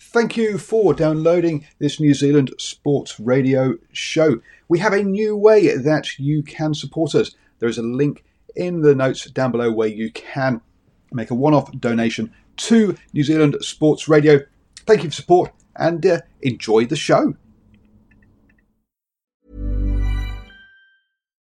Thank you for downloading this New Zealand Sports Radio show. We have a new way that you can support us. There is a link in the notes down below where you can make a one off donation to New Zealand Sports Radio. Thank you for support and uh, enjoy the show.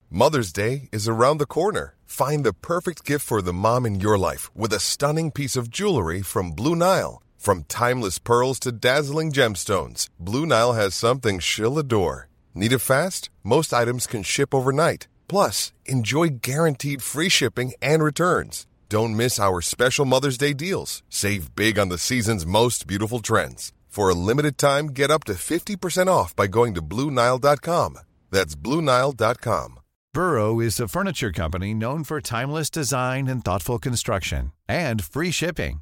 Mother's Day is around the corner. Find the perfect gift for the mom in your life with a stunning piece of jewelry from Blue Nile. From timeless pearls to dazzling gemstones, Blue Nile has something she'll adore. Need it fast? Most items can ship overnight. Plus, enjoy guaranteed free shipping and returns. Don't miss our special Mother's Day deals. Save big on the season's most beautiful trends. For a limited time, get up to 50% off by going to Bluenile.com. That's Bluenile.com. Burrow is a furniture company known for timeless design and thoughtful construction and free shipping,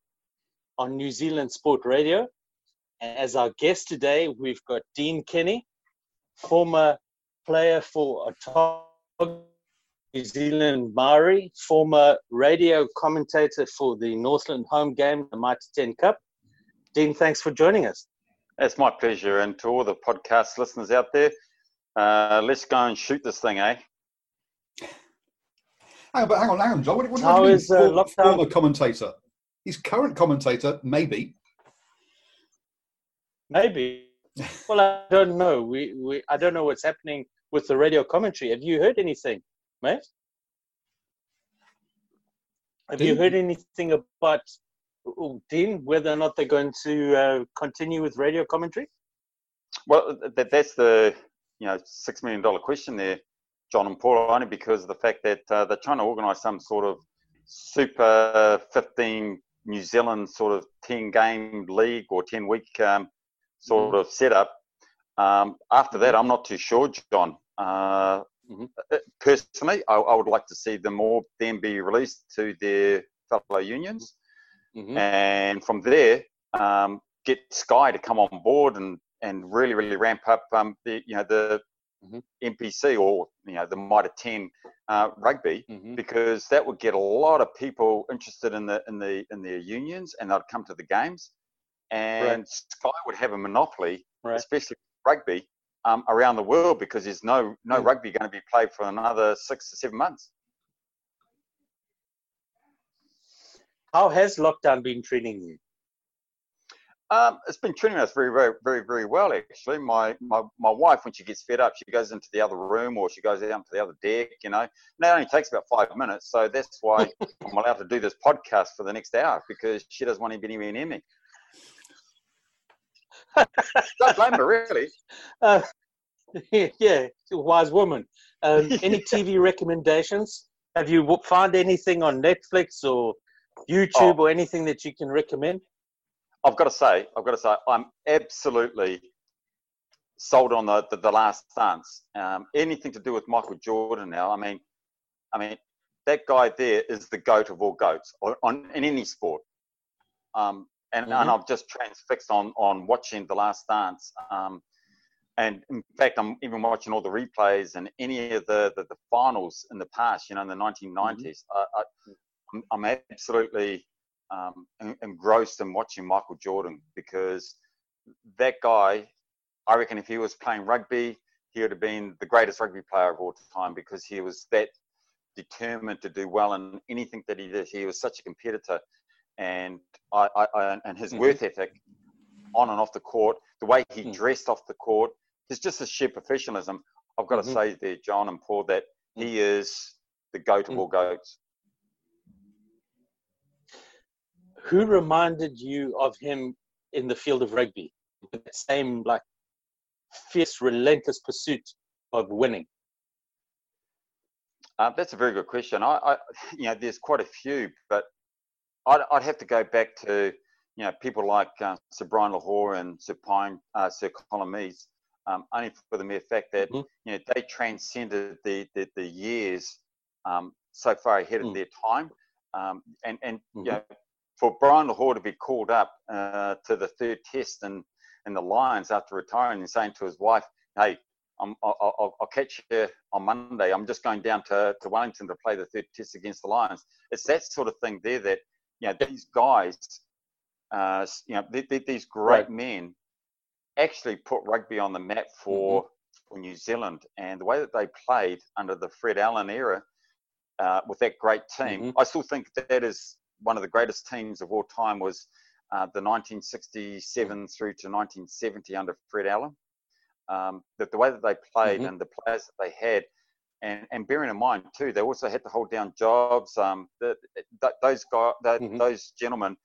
on New Zealand Sport Radio. And as our guest today, we've got Dean Kenny, former player for Otago New Zealand Maori, former radio commentator for the Northland home game, the Mitre 10 Cup. Dean, thanks for joining us. It's my pleasure. And to all the podcast listeners out there, uh, let's go and shoot this thing, eh? Hang on, but hang on, hang on, John. What, what, How what do you mean, is, uh, for- lockdown- former commentator? He's current commentator, maybe. Maybe. Well, I don't know. We, we I don't know what's happening with the radio commentary. Have you heard anything, mate? Have you heard anything about oh, Dean whether or not they're going to uh, continue with radio commentary? Well, that, that's the you know six million dollar question there, John and Paul, only because of the fact that uh, they're trying to organise some sort of super 15 New Zealand sort of 10 game league or 10 week um, sort of setup. Um, after that, I'm not too sure, John. Uh, Mhm. uh, Personally, I, I would like to see them all then be released to their fellow unions. Mhm. and from there um, get Sky to come on board and and really really ramp up um, the you know the Mhm. NPC or you know the Mitre 10 uh, rugby Mhm. because that would get a lot of people interested in the in the in their unions and they'd come to the games and Sky would have a monopoly Right. especially rugby um, around the world because there's no no Mm. rugby going to be played for another six to seven months. How has lockdown been treating you? Um, it's been treating us very, very, very, very well. Actually, my, my my wife, when she gets fed up, she goes into the other room or she goes down to the other deck. You know, and that only takes about five minutes. So that's why I'm allowed to do this podcast for the next hour because she doesn't want to be anywhere near me. Don't blame her, really. Uh, yeah, wise woman. Um, any TV recommendations? Have you found anything on Netflix or YouTube Oh. or anything that you can recommend? I've got to say, I've got to say, I'm absolutely sold on the the, the Last Dance. Um, anything to do with Michael Jordan now. I mean, I mean, that guy there is the goat of all goats on, on in any sport. Um, and, Mhm. and I've just transfixed on on watching the Last Dance. Um, and in fact, I'm even watching all the replays and any of the, the, the finals in the past, you know, in the 1990s. I, I, I'm, I'm absolutely um, engrossed in watching Michael Jordan because that guy, I reckon if he was playing rugby, he would have been the greatest rugby player of all time because he was that determined to do well in anything that he did. He was such a competitor, and I, I, I and his Mhm. worth ethic on and off the court, the way he Mm. dressed off the court, there's just a sheer professionalism. I've got Mhm. to say there, John and Paul, that he is the goat of Mm. all goats. Who reminded you of him in the field of rugby? With that same like fierce, relentless pursuit of winning. Uh, that's a very good question. I, I, you know, there's quite a few, but I'd, I'd have to go back to, you know, people like uh, Sir Brian Lochore and Sir Pine, uh, Sir Colin Meads, um, only for the mere fact that Mhm. you know they transcended the the, the years um, so far ahead of their time, um, and and Mhm. you know, for Brian Lochore to be called up uh, to the third test and and the Lions after retiring and saying to his wife, "Hey, I'm, I'll, I'll, I'll catch you on Monday. I'm just going down to, to Wellington to play the third test against the Lions." It's that sort of thing there that you know these guys, uh, you know, th- th- these great Right. men actually put rugby on the map for for New Zealand and the way that they played under the Fred Allen era uh, with that great team. Mhm. I still think that is one of the greatest teams of all time was uh, the 1967 through to 1970 under Fred Allen. Um, the, the way that they played Mhm. and the players that they had, and, and bearing in mind too, they also had to hold down jobs. Um, the, those guys, Mhm. those gentlemen,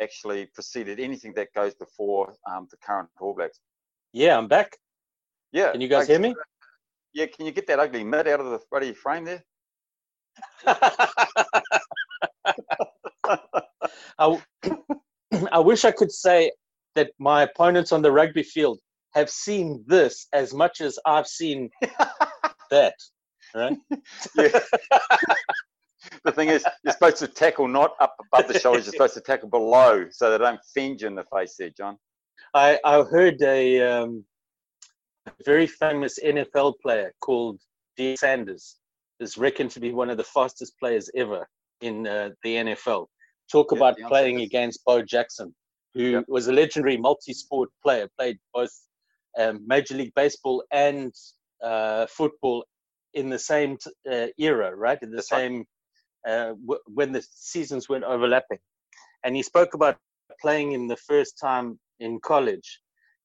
actually preceded anything that goes before um, the current All Blacks. Yeah, I'm back. Yeah. Can you guys okay. hear me? Yeah, can you get that ugly mid out of the bloody frame there? I, I wish I could say that my opponents on the rugby field have seen this as much as I've seen that. Right? Yeah. the thing is, you're supposed to tackle not up above the shoulders, you're supposed to tackle below so they don't fend you in the face there, John. I, I heard a um, very famous NFL player called Deion Sanders is reckoned to be one of the fastest players ever in uh, the NFL. Talk Yeah, about playing against Bo Jackson, who Yep. was a legendary multi-sport player, played both um, Major League Baseball and uh, football in the same t- uh, era, right? In the That's right. same uh, w- when the seasons weren't overlapping. And he spoke about playing in the first time in college,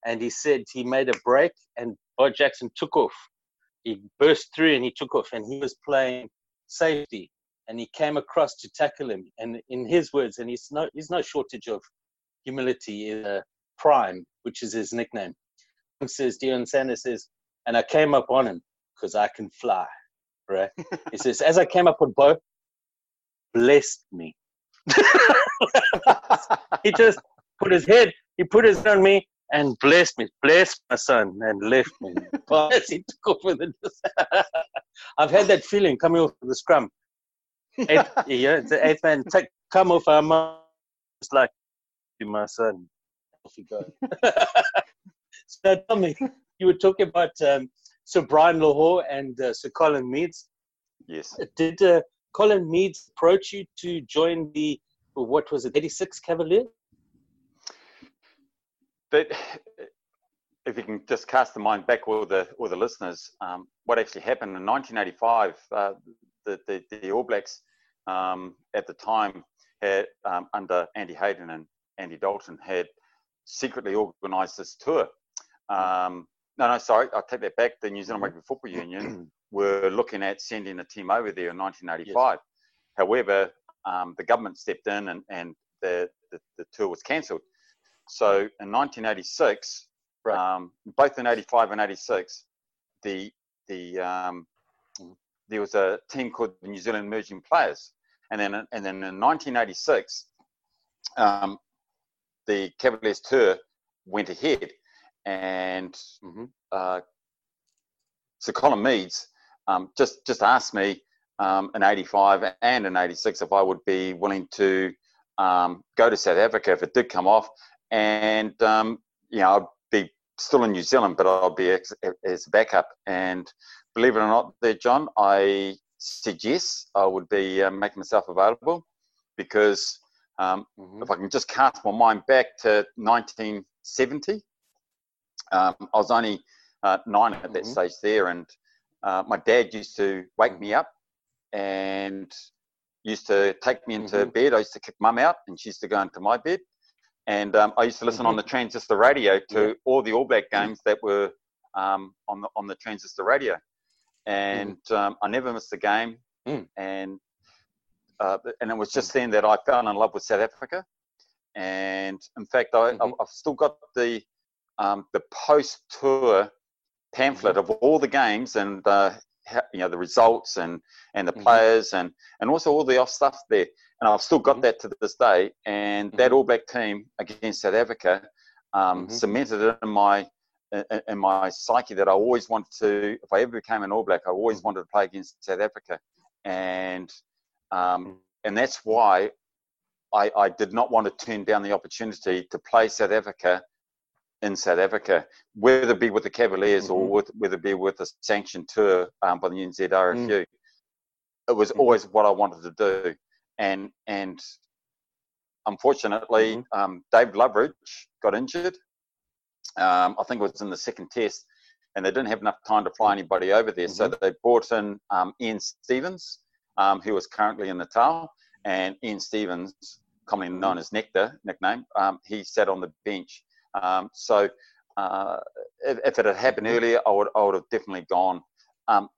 and he said he made a break, and Bo Jackson took off. He burst through and he took off, and he was playing safety, and he came across to tackle him. And in his words, and he's no he's no shortage of humility uh, Prime, which is his nickname. He says Deion Sanders says, and I came up on him because I can fly. Right? he says, as I came up on Bo, blessed me. he just put his head, he put his on me and blessed me, blessed my son and left me. He took off with it. I've had that feeling coming off the scrum. Yeah, the eighth man, take, come off our mouth. It's like, be my son. Off you go. so tell me, you were talking about um, Sir Brian Lochore and uh, Sir Colin Meads. yes. Did uh, Colin Meads approach you to join the, what was it, 86 Cavalier? But if you can just cast the mind back, or the or the listeners, um, what actually happened in 1985, uh, the, the the All Blacks um, at the time had um, under Andy Hayden and Andy Dalton had secretly organised this tour. Um, no, no, sorry, I'll take that back. The New Zealand Rugby Football Union were looking at sending a team over there in 1985. However, um, the government stepped in and, and the, the, the tour was cancelled. So in 1986, Right. um, both in 85 and 86, the the um, there was a team called the New Zealand Emerging Players, and then and then in 1986, um, the Cavaliers tour went ahead, and Mhm. uh, so Colin Meads um, just just asked me um, in '85 and in '86 if I would be willing to um, go to South Africa if it did come off, and um, you know I'd be still in New Zealand, but I'll be as, as backup. And believe it or not, there, John, I suggest I would be uh, making myself available because um, Mhm. if I can just cast my mind back to 1970, um, I was only uh, nine at that Mhm. stage there, and uh, my dad used to wake me up and used to take me into Mhm. bed. I used to kick mum out, and she used to go into my bed. And um, I used to listen on the transistor radio to all the All Black games that were um, on the on the transistor radio, and um, I never missed a game. Mm. And uh, and it was just then that I fell in love with South Africa. And in fact, I, Mhm. I've still got the um, the post tour pamphlet of all the games and uh, you know the results and and the Mhm. players and and also all the off stuff there. and I've still got Mhm. that to this day. And that Mhm. All Black team against South Africa um, Mhm. cemented it in my in, my psyche that I always wanted to. If I ever became an All Black, I always wanted to play against South Africa, and um, and that's why I, I did not want to turn down the opportunity to play South Africa in South Africa, whether it be with the Cavaliers or Mhm. with, whether it be with a sanctioned tour um, by the NZRFU. It was always what I wanted to do, and and unfortunately, um, Dave Loveridge got injured. Um, I think it was in the second test, and they didn't have enough time to fly anybody over there, so they brought in um, Ian Stevens, um, who is currently in Natal, and Ian Stevens, commonly known as Nectar nickname, um, he sat on the bench. Um, so uh, if, if it had happened earlier, I would I would have definitely gone. Um,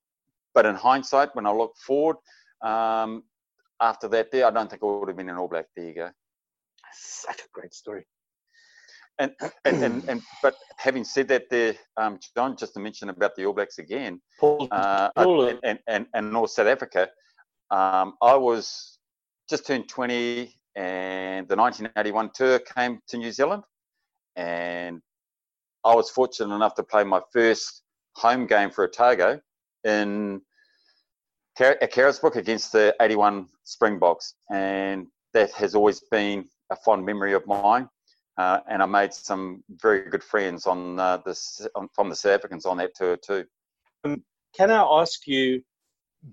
but in hindsight, when I look forward, um, after that, there, I don't think I would have been an All Black. There you go. Such a great story. And and, and, and but having said that, there, um, John, just to mention about the All Blacks again, uh, and, and, and, North South Africa, um, I was just turned 20 and the 1981 tour came to New Zealand. And I was fortunate enough to play my first home game for Otago in at Carisbrook against the 81 Springboks. And that has always been a fond memory of mine. Uh, and I made some very good friends on uh, this on, from the South Africans on that tour too. can I ask you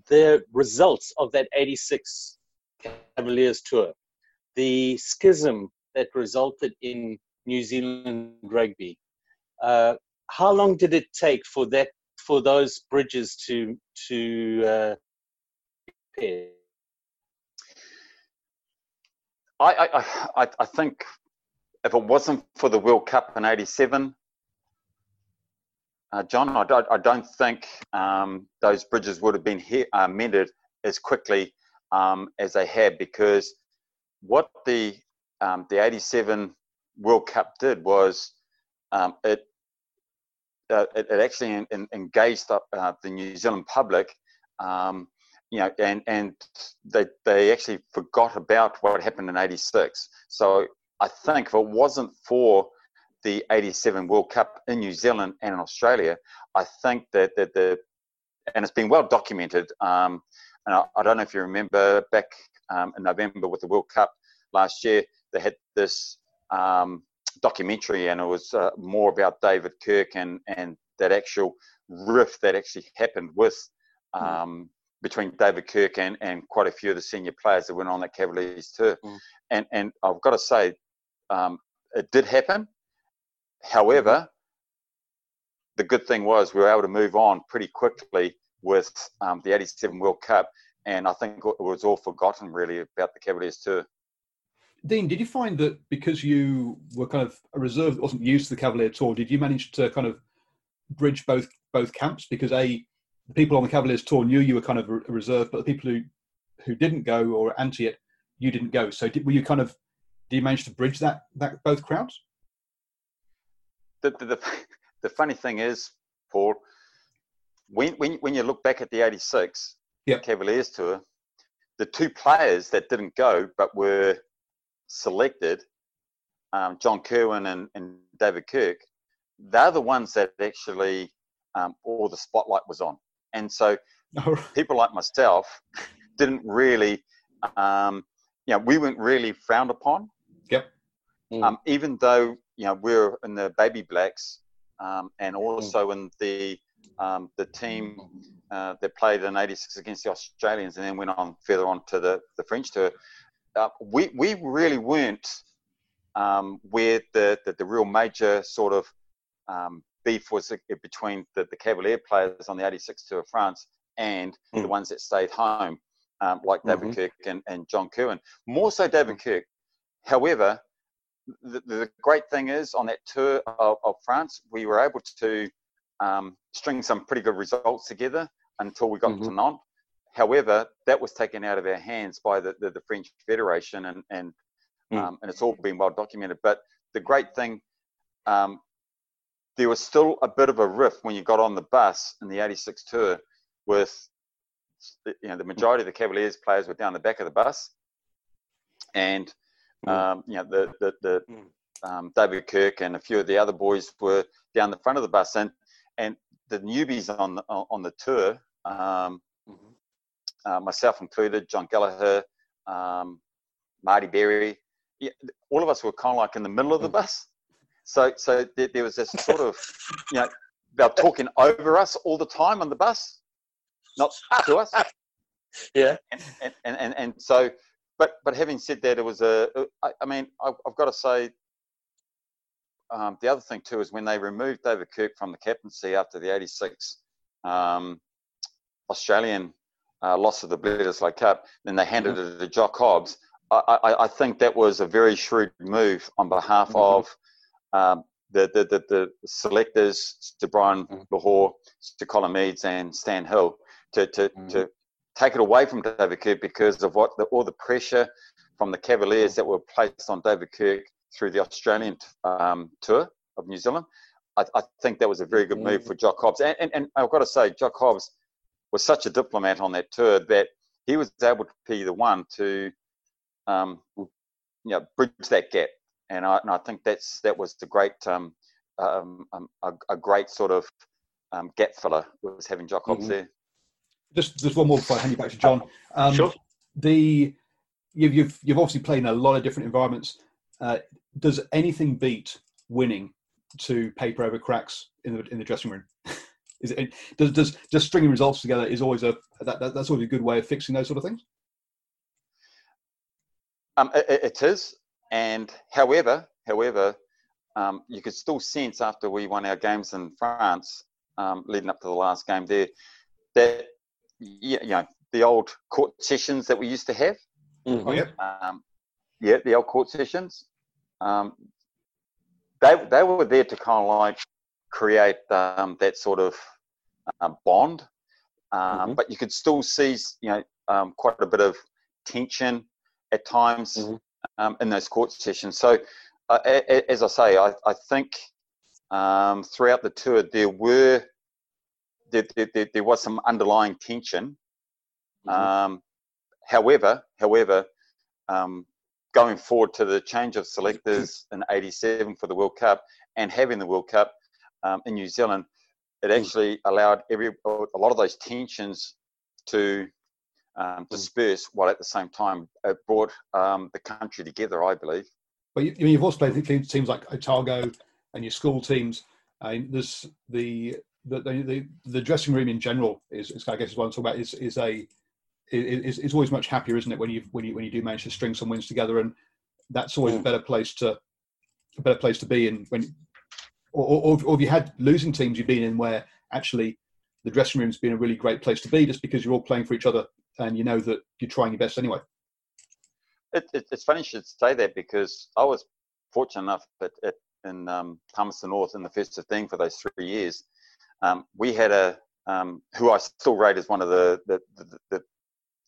the results of that 86 Cavaliers tour? The schism that resulted in New Zealand rugby. Uh, how long did it take for that for those bridges to to uh, repair? I, I, I, I think if it wasn't for the World Cup in '87, uh, John, I don't, I don't think um, those bridges would have been he- uh, mended as quickly um, as they had because what the um, the '87 World Cup did was um, it, uh, it it actually en- en- engaged the, uh, the New Zealand public. Um, you know, and and they they actually forgot about what happened in '86. So I think if it wasn't for the '87 World Cup in New Zealand and in Australia, I think that that the and it's been well documented. Um, and I, I don't know if you remember back um, in November with the World Cup last year, they had this um, documentary, and it was uh, more about David Kirk and and that actual rift that actually happened with. Um, between David Kirk and, and quite a few of the senior players that went on that Cavaliers tour. Mm. And and I've got to say, um, it did happen. However, the good thing was we were able to move on pretty quickly with um, the 87 World Cup. And I think it was all forgotten really about the Cavaliers tour. Dean, did you find that because you were kind of a reserve that wasn't used to the Cavalier Tour, did you manage to kind of bridge both both camps? Because a the people on the Cavaliers Tour knew you were kind of a reserve, but the people who who didn't go or anti it, you didn't go. So did, were you kind of did you manage to bridge that that both crowds? The, the, the, the funny thing is, Paul, when, when, when you look back at the 86 Yep. Cavaliers tour, the two players that didn't go but were selected, um, John Kirwan and, and David Kirk, they're the ones that actually um, all the spotlight was on. And so people like myself didn't really, um, you know, we weren't really frowned upon. Yep. Mm. Um, even though you know we're in the baby blacks, um, and also in the um, the team uh, that played in '86 against the Australians, and then went on further on to the the French tour. Uh, we we really weren't um, where the, the the real major sort of um, beef was between the, the Cavalier players on the 86 Tour of France and the Mm. ones that stayed home, um, like David Mhm. Kirk and, and John Kirwan. More so David Kirk. However, the, the great thing is on that tour of, of France, we were able to um, string some pretty good results together until we got to Nantes. However, that was taken out of our hands by the, the, the French Federation, and and, Mm. um, and it's all been well documented. But the great thing, um, there was still a bit of a rift when you got on the bus in the '86 tour, with you know the majority of the Cavaliers players were down the back of the bus, and. Um, you know the the, the mm. um, David Kirk and a few of the other boys were down the front of the bus, and and the newbies on the on the tour, um, mm-hmm. uh, myself included, John Gallagher, um, Marty Berry, yeah, all of us were kind of like in the middle of the mm. bus. So so there, there was this sort of you know they're talking over us all the time on the bus, not to us. Yeah. And, and, and, and, so, but, but having said that, it was a, I, I mean, I've, I've, got to say, um, the other thing too is when they removed David Kirk from the captaincy after the 86 um, Australian uh, loss of the Bledisloe Cup, then they handed mm-hmm. it to Jock Hobbs. I, I, I, think that was a very shrewd move on behalf mm-hmm. of um, the, the, the, the, selectors, to Brian mm. Lochore, to Colin Meads and Stan Hill, to, to, to take it away from David Kirk because of what the, all the pressure from the Cavaliers that were placed on David Kirk through the Australian um, tour of New Zealand. I, I, think that was a very good move for Jock Hobbs. And, and, and I've got to say, Jock Hobbs was such a diplomat on that tour that he was able to be the one to um, you know, bridge that gap and I, and I think that's that was the great um, um, um, a, a, great sort of um, gap filler was having Jock Hobbs mm-hmm. there. Just just one more before I hand you back to John. Um, sure. The you've, you've you've obviously played in a lot of different environments. Uh, does anything beat winning to paper over cracks in the in the dressing room? is it does does just stringing results together is always a that, that, that's always a good way of fixing those sort of things. Um, it, it is. And however, however, um, you could still sense after we won our games in France, um, leading up to the last game there, that you know the old court sessions that we used to have. Mm-hmm. Um, yeah, the old court sessions. Um, they they were there to kind of like create um, that sort of uh, bond, mm-hmm. but you could still see you know quite a bit of tension at times. Mm-hmm um, in those court sessions. So, uh, as I say, I, I think um, throughout the tour there were there, there, there was some underlying tension. Mm-hmm. Um, however, however, um, going forward to the change of selectors in '87 for the World Cup and having the World Cup um, in New Zealand, it mm. actually allowed every a lot of those tensions to um, disperse while at the same time it brought um, the country together, I believe. But you, you've also played teams like Otago and your school teams. Uh, there's the the, the the dressing room in general is, is I guess is what I'm talking about is is a is, is always much happier, isn't it? When you when you when you do manage to string some wins together, and that's always mm. a better place to a better place to be in when or, or, or if you had losing teams you've been in where actually the dressing room's been a really great place to be just because you're all playing for each other and you know that you're trying your best anyway. It, it, it's funny you should say that because I was fortunate enough that at, in um, Palmerston North in the first 15 for those three years, um, we had a um, who I still rate as one of the the, the the,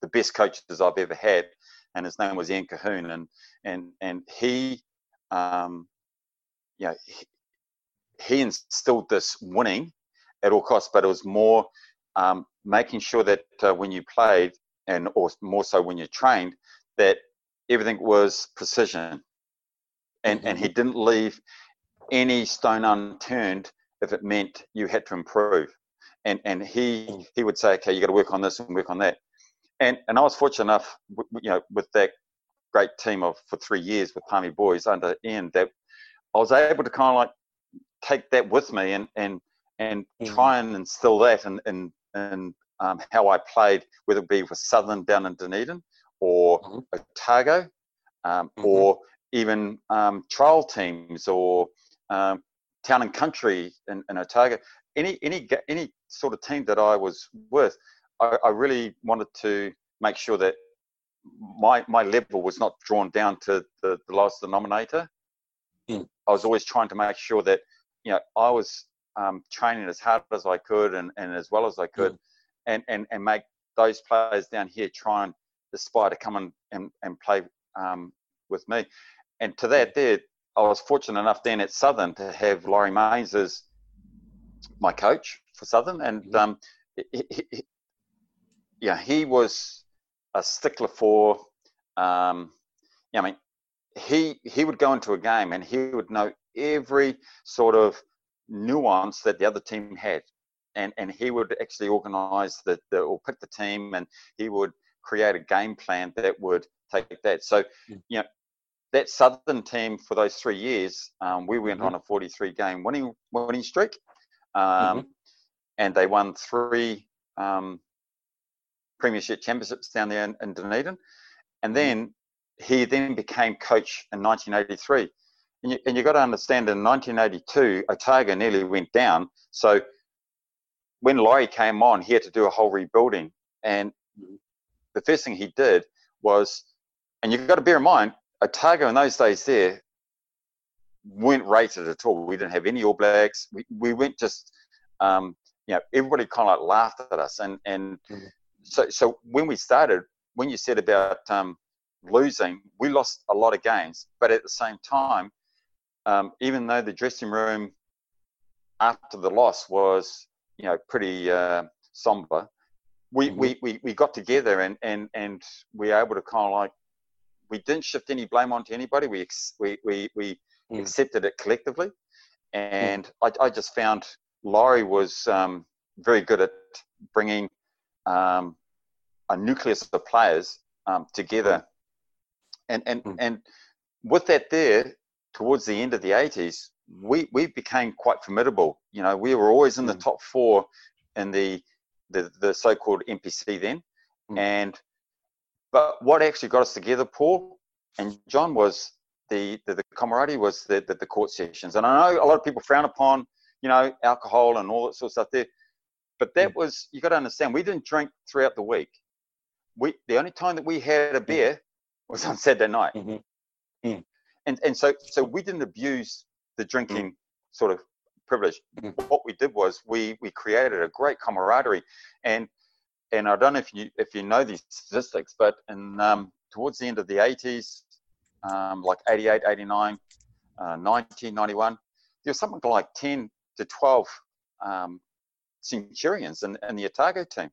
the best coaches I've ever had, and his name was Ian Cahoon, and and and he, um, you know, he, he instilled this winning at all costs, but it was more um, making sure that uh, when you played, and or more so when you trained, that everything was precision, and mm-hmm. and he didn't leave any stone unturned if it meant you had to improve, and and he mm. he would say, okay, you got to work on this and work on that, and and I was fortunate enough, you know, with that great team of for three years with Palmy Boys under Ian that I was able to kind of like take that with me and and and mm. try and instill that in, in in um, how I played, whether it be with Southern down in Dunedin or mm-hmm. Otago, um, mm-hmm. or even um, trial teams or um, town and country in, in, Otago. Any any any sort of team that I was with, I, I really wanted to make sure that my my level was not drawn down to the, the lowest denominator. Mm. I was always trying to make sure that you know I was um, training as hard as I could and, and as well as I could, mm. and, and and make those players down here try and aspire to come and and, and play um, with me. And to that, there, I was fortunate enough then at Southern to have Laurie Mains as my coach for Southern, and mm-hmm. um, he, he, yeah, he was a stickler for um, I mean, he he would go into a game and he would know every sort of nuance that the other team had, and and he would actually organise the, the or pick the team, and he would create a game plan that would take that. So, mm. you know, that Southern team for those three years, um, we went mm-hmm. on a 43 game winning winning streak, um, mm-hmm. and they won three um, Premiership championships down there in, in Dunedin, and mm-hmm. then he then became coach in 1983. And you, and you got to understand, in 1982, Otago nearly went down. So when Laurie came on, he had to do a whole rebuilding. And the first thing he did was, and you've got to bear in mind, Otago in those days there weren't rated at all. We didn't have any All Blacks. We, we went just, um, you know, everybody kind of like laughed at us. And, and mm-hmm. so, so when we started, when you said about um, losing, we lost a lot of games. But at the same time, um, even though the dressing room after the loss was, you know, pretty uh, somber, we, mm-hmm. we, we, we got together and, and, and we were able to kind of like, we didn't shift any blame onto anybody. We, ex- we, we, we mm. accepted it collectively. And mm. I, I just found Laurie was um, very good at bringing um, a nucleus of players um, together and and mm. and with that there towards the end of the 80s we we became quite formidable you know we were always in the mm. top four in the the, the so-called npc then mm. and but what actually got us together paul and john was the the, the camaraderie was the, the, the court sessions and i know a lot of people frown upon you know alcohol and all that sort of stuff there but that mm. was you got to understand we didn't drink throughout the week we the only time that we had a mm. beer was on Saturday night. Mm-hmm. Mm. And and so so we didn't abuse the drinking mm. sort of privilege. Mm. What we did was we we created a great camaraderie, and and I don't know if you if you know these statistics, but in um, towards the end of the 80s, um, like 88, 89, uh, 90, 91, there was something like 10 to 12 um, Centurions in, in the Otago team.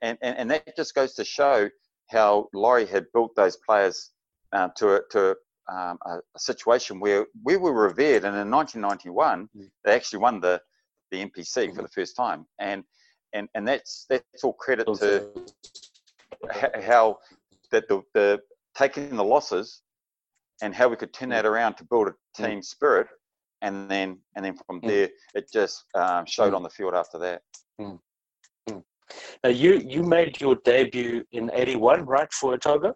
And, and, and that just goes to show how Laurie had built those players uh, to, a, to um, a, a, situation where we were revered. And in 1991, mm. they actually won the, the NPC mm. for the first time. And, and, and that's, that's all credit to how that the, the taking the losses and how we could turn that around to build a team spirit. And then, and then from there, it just um, showed on the field after that. Now you you made your debut in '81, right, for Otago?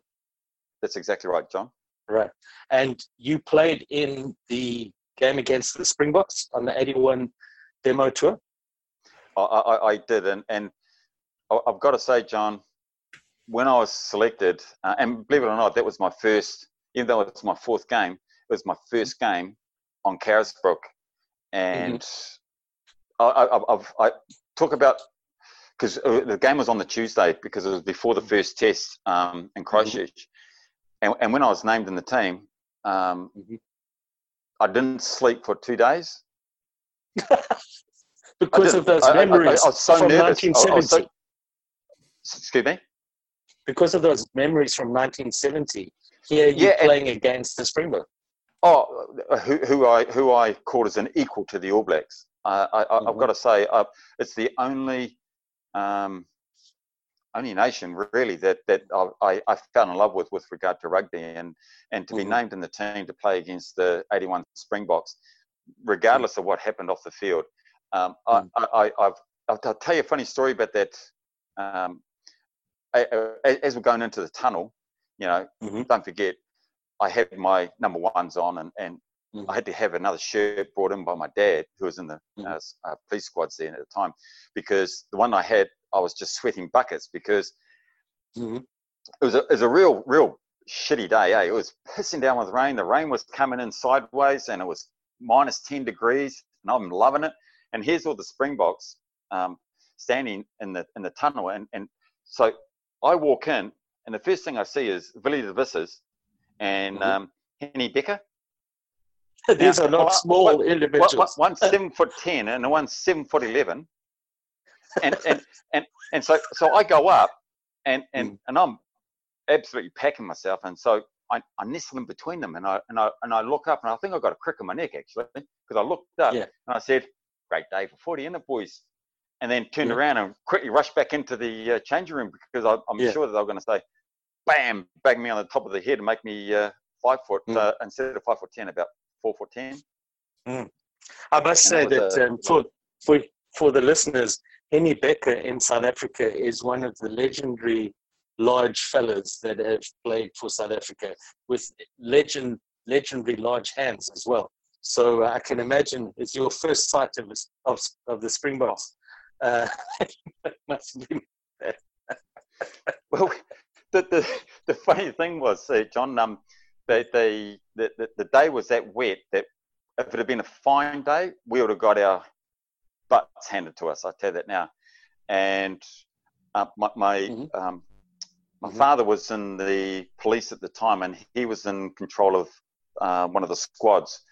That's exactly right, John. Right, and you played in the game against the Springboks on the '81 demo tour. I, I, I did, and and I've got to say, John, when I was selected, uh, and believe it or not, that was my first. Even though it's my fourth game, it was my first game on Carisbrook, and mm-hmm. I, have I talk about because uh, the game was on the Tuesday because it was before the first test um, in mm-hmm. Christchurch, mm-hmm. and, and, when I was named in the team, um, mm-hmm. I didn't sleep for two days because of those memories I, I, I so from nervous. 1970. So, excuse me. Because of those memories from 1970, here you're yeah, playing and, against the Springbok. Oh, who, who I who I called as an equal to the All Blacks. Uh, I, have mm-hmm. got to say, uh, it's the only um, only nation really that that I, I fell in love with with regard to rugby and and to be mm-hmm. named in the team to play against the 81 Springboks, regardless mm-hmm. of what happened off the field. Um, mm-hmm. I, I, have I'll tell you a funny story about that. Um, as we're going into the tunnel, you know, mm-hmm. don't forget, I had my number ones on, and, and Mm. I had to have another shirt brought in by my dad, who was in the mm. uh, uh, police squads then at the time, because the one I had, I was just sweating buckets because mm-hmm. it was a, it was a real, real shitty day. Eh? It was pissing down with rain. The rain was coming in sideways, and it was minus ten degrees, and I'm loving it. And here's all the Springboks um, standing in the in the tunnel, and and so I walk in, and the first thing I see is Willie de Vissers and mm-hmm. um, Hennie Bekker These now, are not small one, individuals. One, one's seven foot ten and one's seven foot eleven. And and and and so so I go up and and mm. and I'm absolutely packing myself. And so I, I nestle in between them and I, and I and I look up and I think I got a crick in my neck actually because I looked up Yeah. and I said, "Great day for footy, isn't it, boys?" And then turned Yeah. around and quickly rushed back into the uh, changing room because I, I'm Yeah. sure that they were going to say, "Bam!" bang me on the top of the head and make me uh, five foot Mm. uh, instead of five foot ten, about four foot ten. I must say that that a- um, for, for for the listeners, Hennie Bekker in South Africa is one of the legendary large fellas that have played for South Africa with legend legendary large hands as well. So uh, I can imagine it's your first sight of of, of the Springboks. Uh, must have been Well, the, the the funny thing was, uh, John, um, the, the the the the day was that wet that if it had been a fine day, we would have got our butts handed to us. I tell you that now. And uh, my my, Mhm. um, my Mhm. father was in the police at the time, and he was in control of uh, one of the squads.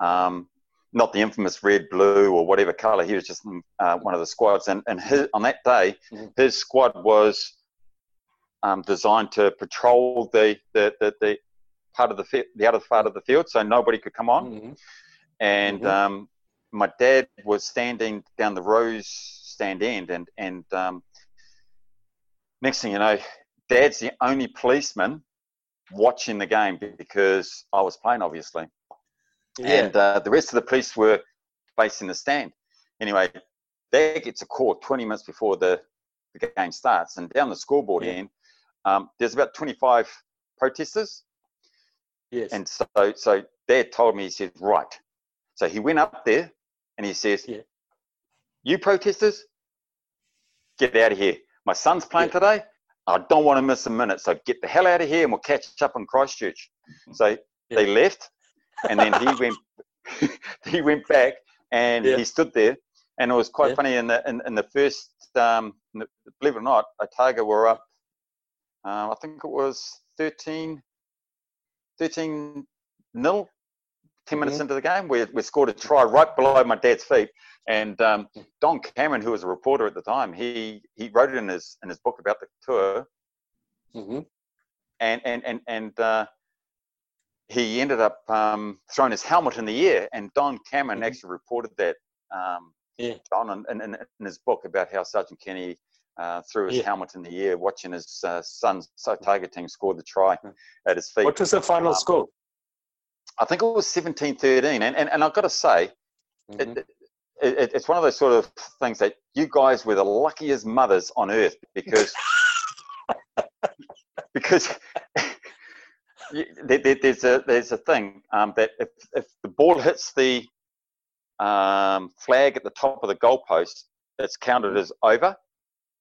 Um, not the infamous red, blue, or whatever color. He was just uh, one of the squads, and and his, on that day, Mhm. his squad was um, designed to patrol the the, the, the part of the the other part of the field, so nobody could come on. Mhm. And Mhm. um, my dad was standing down the rose stand end, and and um, next thing you know, Dad's the only policeman watching the game because I was playing, obviously yeah. and uh, the rest of the police were based in the stand. Anyway, Dad gets a call 20 minutes before the, the game starts, and down the scoreboard Yeah. end, um, there's about 25 protesters, yes. and so so Dad told me he said right. So he went up there, and he says, Yeah. "You protesters, get out of here. My son's playing Yeah. today. I don't want to miss a minute. So get the hell out of here, and we'll catch up in Christchurch." So they left, and then he went he went back and Yeah. he stood there and it was quite Yeah. funny in the in, in the first um, in the- believe it or not otago were up um, i think it was 13 13 nil 10 minutes Mhm. into the game we, we scored a try right below my dad's feet and um, don cameron who was a reporter at the time he he wrote it in his in his book about the tour hmm and and and and uh, he ended up um, throwing his helmet in the air. And Don Cameron Mhm. actually reported that um, Yeah. John in, in, in his book about how Sergeant Kenny uh, threw his Yeah. helmet in the air, watching his uh, son's Tiger team score the try Mhm. at his feet. What was the final Um, score? I think it was 17-13. And and, and I've got to say, Mhm. it, it, it, it's one of those sort of things that you guys were the luckiest mothers on earth because because you- there, there- there's a there's a thing um, that if, if the ball hits the um, flag at the top of the goalpost, it's counted as over.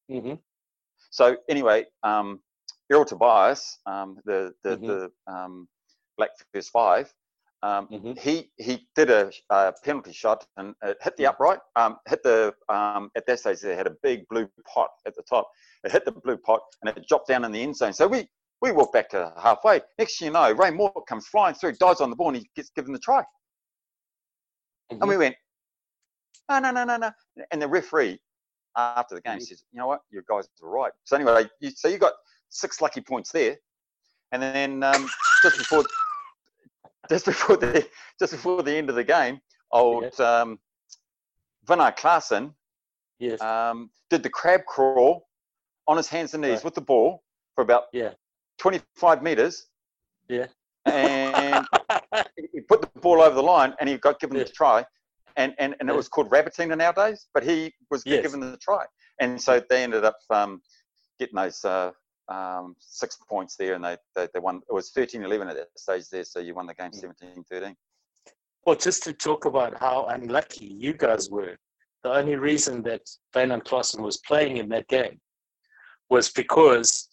Mhm. So anyway, um, Errol Tobias, um, the the, Mhm. the um, Black First Five, um, Mhm. he he did a, a penalty shot and it hit the upright. Um, hit the um, at that stage they had a big blue pot at the top. It hit the blue pot and it dropped down in the end zone. So we we walk back to halfway. Next thing you know, Ray Mordt comes flying through, dives on the ball, and he gets given the try. And Mhm. we went, no, no, no, no, no. And the referee, after the game, Mhm. says, you know what, you guys are right. So anyway, you, so you got six lucky points there. And then um, just before just before the just before the end of the game, old um, Wynand Claassen Yes. um, did the crab crawl on his hands and knees Right. with the ball for about Yeah. 25 meters. Yeah. And he put the ball over the line and he got given Yeah. the try. And, and, and it was called rabbiting nowadays, but he was Yes. given the try. And so they ended up um, getting those uh, um, six points there and they, they, they won. It was 13 11 at that stage there. So you won the game Mm. 17 13. Well, just to talk about how unlucky you guys were, the only reason that Wynand Claassen was playing in that game was because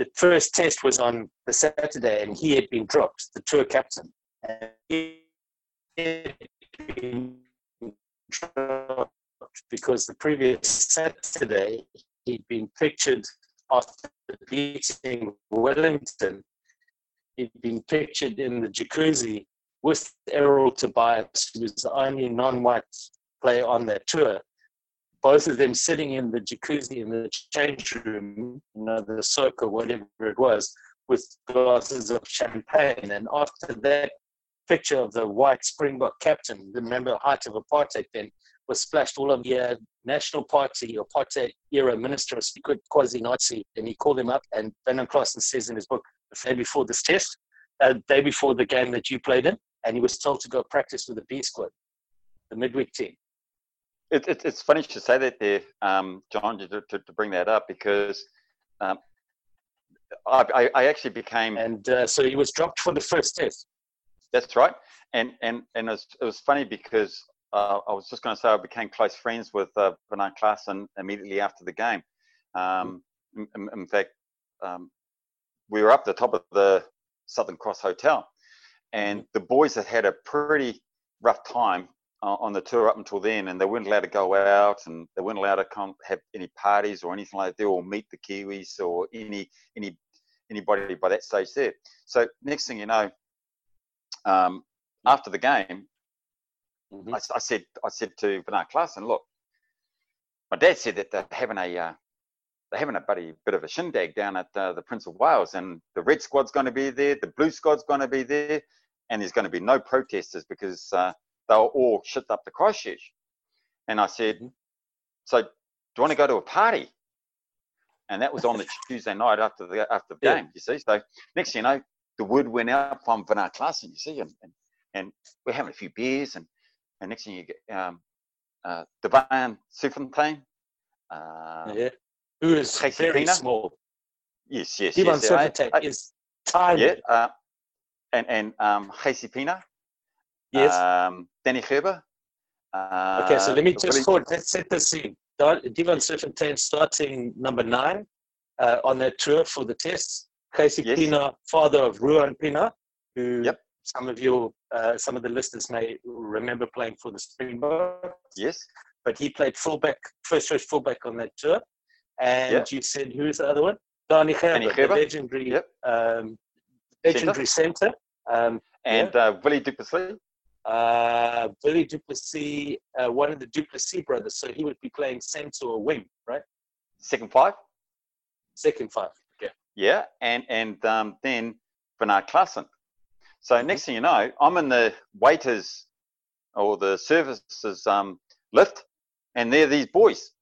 the first test was on the Saturday and he had been dropped, the tour captain. And he had been dropped because the previous Saturday he'd been pictured after beating Wellington. He'd been pictured in the jacuzzi with Errol Tobias, who was the only non-white player on that tour. Both of them sitting in the jacuzzi in the change room, you know, the soak or whatever it was, with glasses of champagne. And after that picture of the white Springbok captain, remember height of apartheid then, was splashed all over the National Party, apartheid era minister, a secret quasi-Nazi, and he called him up. And Wynand Claassen says in his book, the day before this test, uh, day before the game that you played in, and he was told to go practice with the B squad, the midweek team. It, it, it's funny to say that there, um, John, to, to, to, bring that up because um, I, I, actually became. And uh, so he was dropped for the first test. That's right. And and and it was, it was funny because uh, I was just going to say I became close friends with uh, Bernard Claassen immediately after the game. Um, in, in, fact, um, we were up the top of the Southern Cross Hotel, and the boys had had a pretty rough time on the tour up until then, and they weren't allowed to go out, and they weren't allowed to come have any parties or anything like that, or meet the Kiwis or any any anybody by that stage there. So next thing you know, um, after the game, mm-hmm. I, I, said I said to Bernard Claassen, look, my dad said that they're having a uh, they're having a buddy bit of a shindig down at uh, the Prince of Wales, and the red squad's going to be there, the blue squad's going to be there, and there's going to be no protesters because uh, they were all shipped up to Christchurch. And I said, mm-hmm. so do you want to go to a party? And that was on the Tuesday night after the after the yeah. game. You see, so next you know, the word went out from Van Claassen. You see, and, and, and we're having a few beers, and and next thing you get um, uh, Serfontein. Uh, yeah who is Gysie very Pienaar? small. Yes, yes, Divan yes. Serfontein is tiny. Yeah, uh, and and um, Gysie Pienaar. Yes. Um, Danie Gerber. Uh, okay, so let me just hold, let's set the scene. Divan Serfontein starting number nine uh, on that tour for the tests. Gysie yes. Pienaar, father of Ruan Pienaar, who yep. some of you, uh, some of the listeners may remember playing for the Springboks. Yes. But he played fullback, first choice fullback on that tour. And yep. you said, who's the other one? Danie Gerber, the legendary, yep. um, legendary centre. Um, and yeah. uh, Willie du Plessis. Uh, Willie du Plessis, uh, one of the du Plessis brothers. So he would be playing centre or wing, right? Second five. Second five. Okay. Yeah, and and um, then Bernard Claassen. So mm-hmm. next thing you know, I'm in the waiters or the services um, lift, and there these boys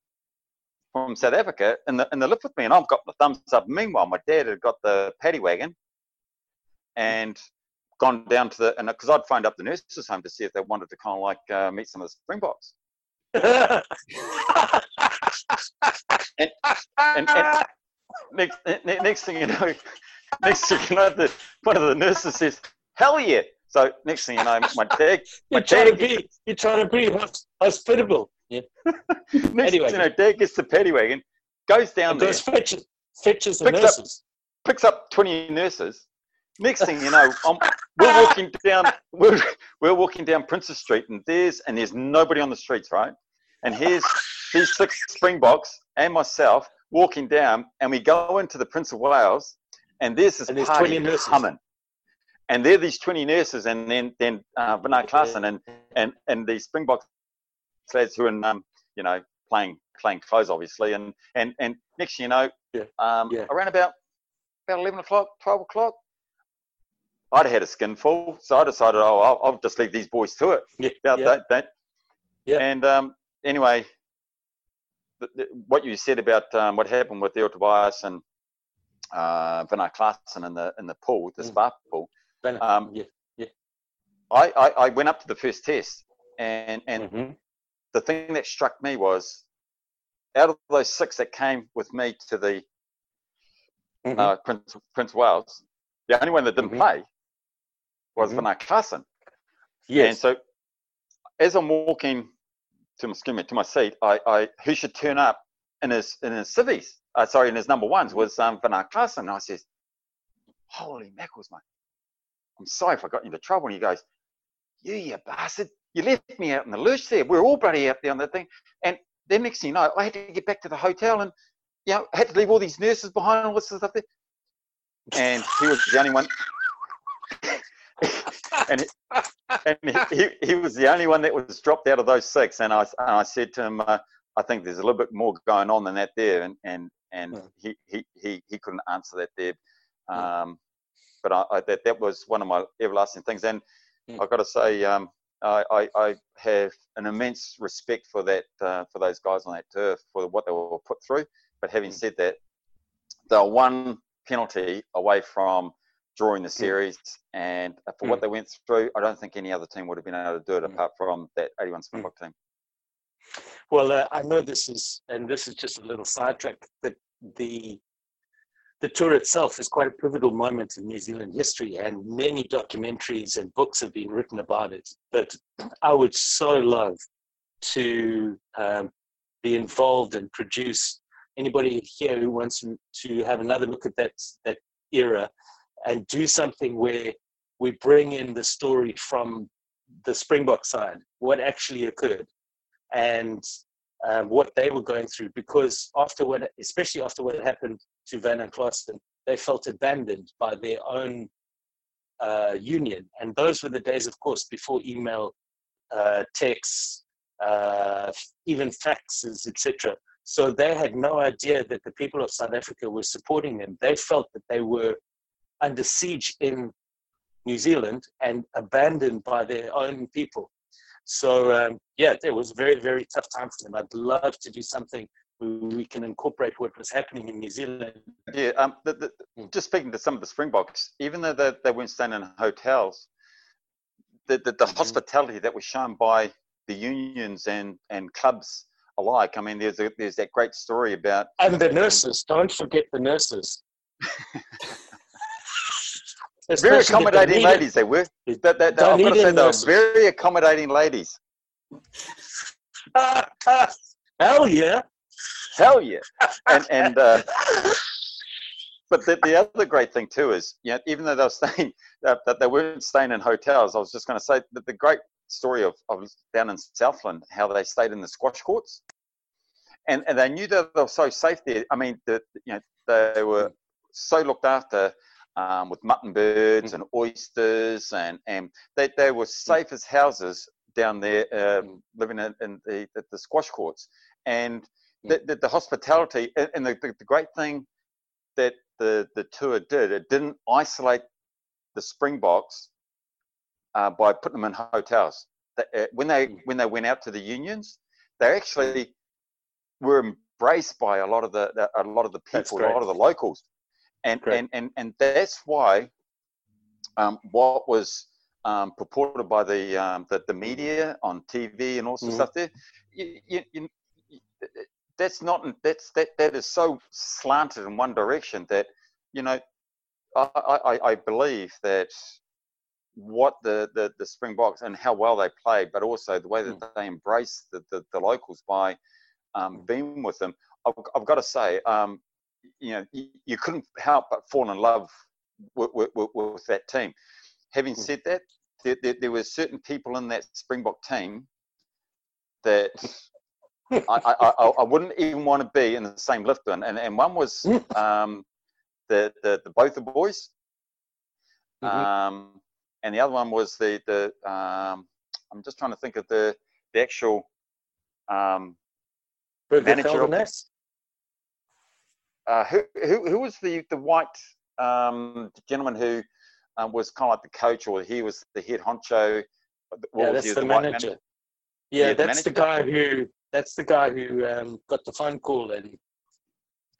from South Africa in the in the lift with me, and I've got the thumbs up. Meanwhile, my dad had got the paddy wagon and gone down to the and because I'd phoned up the nurses home to see if they wanted to kind of like uh, meet some of the Springboks. and, and, and next, next thing you know, next thing you know, the, one of the nurses says, "Hell yeah!" So next thing you know, my dad, my you're trying dad, to be, you're trying to be hospitable. Yeah. anyway, you know, Dad gets the paddy wagon, goes down there, goes fetches, fetches the nurses, up, picks up twenty nurses. Next thing you know, I'm, we're walking down, we're, we're walking down Princes Street, and there's and there's nobody on the streets, right? And here's these six Springboks and myself walking down, and we go into the Prince of Wales, and there's this and there's party 20 nurses. humming. And there are these 20 nurses, and then then uh, Bernard Claassen and, and, and these Springboks lads who are, um, you know, playing playing clothes, obviously. And and and next, you know, yeah. Um, yeah. around about about eleven o'clock, twelve o'clock, I'd had a skinful, so I decided, oh, I'll, I'll just leave these boys to it. Yeah. About yeah. that, that. Yeah. And um, anyway, the, the, what you said about um, what happened with Theo Tobias and uh, Wynand Claassen in the in the pool, the mm. spa pool. Um, yeah. Yeah. I, I, I went up to the first test, and and mm-hmm the thing that struck me was out of those six that came with me to the mm-hmm. uh, Prince, Prince Wales, the only one that didn't mm-hmm. play was mm-hmm. Wynand. Yes. And so as I'm walking to my, excuse me, to my seat, I, I who should turn up in his in his civvies, uh, sorry, in his number ones was um, Wynand. And I says, holy mackerels, mate. I'm sorry if I got you into trouble. And he goes, you, you bastard you left me out in the lurch there. We are all bloody out there on that thing. And then next thing you know, I had to get back to the hotel and, you know, I had to leave all these nurses behind and all this stuff there. And he was the only one. and and he, he was the only one that was dropped out of those six. And I, and I said to him, uh, I think there's a little bit more going on than that there. And, and, and he, he, he, he couldn't answer that there. Um, but I, I, that that was one of my everlasting things, and Mm. I've got to say, um, I, I, I have an immense respect for that uh, for those guys on that turf for what they were put through. But having said that, they're one penalty away from drawing the series, and for what they went through, I don't think any other team would have been able to do it Mm. apart from that 81 Springbok team. Well, uh, I know this is, and this is just a little sidetrack, but the the tour itself is quite a pivotal moment in New Zealand history, and many documentaries and books have been written about it. But I would so love to um, be involved and produce anybody here who wants to have another look at that that era and do something where we bring in the story from the Springbok side, what actually occurred, and um, what they were going through. Because after what, especially after what happened to Van and Claassen, they felt abandoned by their own uh, union, and those were the days, of course, before email, uh, texts, uh, even faxes, etc. So they had no idea that the people of South Africa were supporting them. They felt that they were under siege in New Zealand and abandoned by their own people. So um, yeah, it was a very very tough time for them. I'd love to do something where we can incorporate what was happening in New Zealand. Yeah, um, the, the, Mm. just speaking to some of the Springboks, even though they, they weren't staying in hotels, the, the, the Mhm. hospitality that was shown by the unions and, and clubs alike. I mean, there's a, there's that great story about And the nurses, don't forget the nurses. very Especially the accommodating Dunedin- ladies. They were. That, that, that, I've got to say, they were very accommodating ladies. Hell yeah! Hell yeah! And and uh, but the, the other great thing too is, you know, even though they were staying, that, that they weren't staying in hotels. I was just going to say that the great story of, of down in Southland, how they stayed in the squash courts, and and they knew that they were so safe there. I mean, the, you know, they were so looked after. Um, with mutton birds and oysters, and, and they, they were safe as houses down there, uh, living in, in the, the, the squash courts. And the, the, the hospitality, and the, the, great thing that the, the tour did, it didn't isolate the Springboks uh, by putting them in hotels. Uh, when they when they went out to the unions, they actually were embraced by a lot of the a lot of the people, a lot of the locals, and Great. and, and and that's why um, what was um, purported by the, um, the the media on TV and all sorts Mhm. of stuff there, you, you, you, that's not that's that that is so slanted in one direction that you know I, I, I believe that what the, the, the Springboks and how well they played, but also the way that they embraced the, the, the locals by um, being with them. I've, I've got to say, um, you know, you, couldn't help but fall in love with, with, with, with that team. Having said that, there, there, there were certain people in that Springbok team that I, I, I, I wouldn't even want to be in the same lift with. And, and one was um, the, the, the both the boys. Mhm. Um, and the other one was the, the um, I'm just trying to think of the, the actual um, Burger Manager of? Uh, who, who who was the the white um, gentleman who um, was kind of like the coach, or he was the head honcho. What Yeah, was that's he, the, white manager. manager? Yeah, Yeah, that's the manager. guy who that's the guy who um, got the phone call and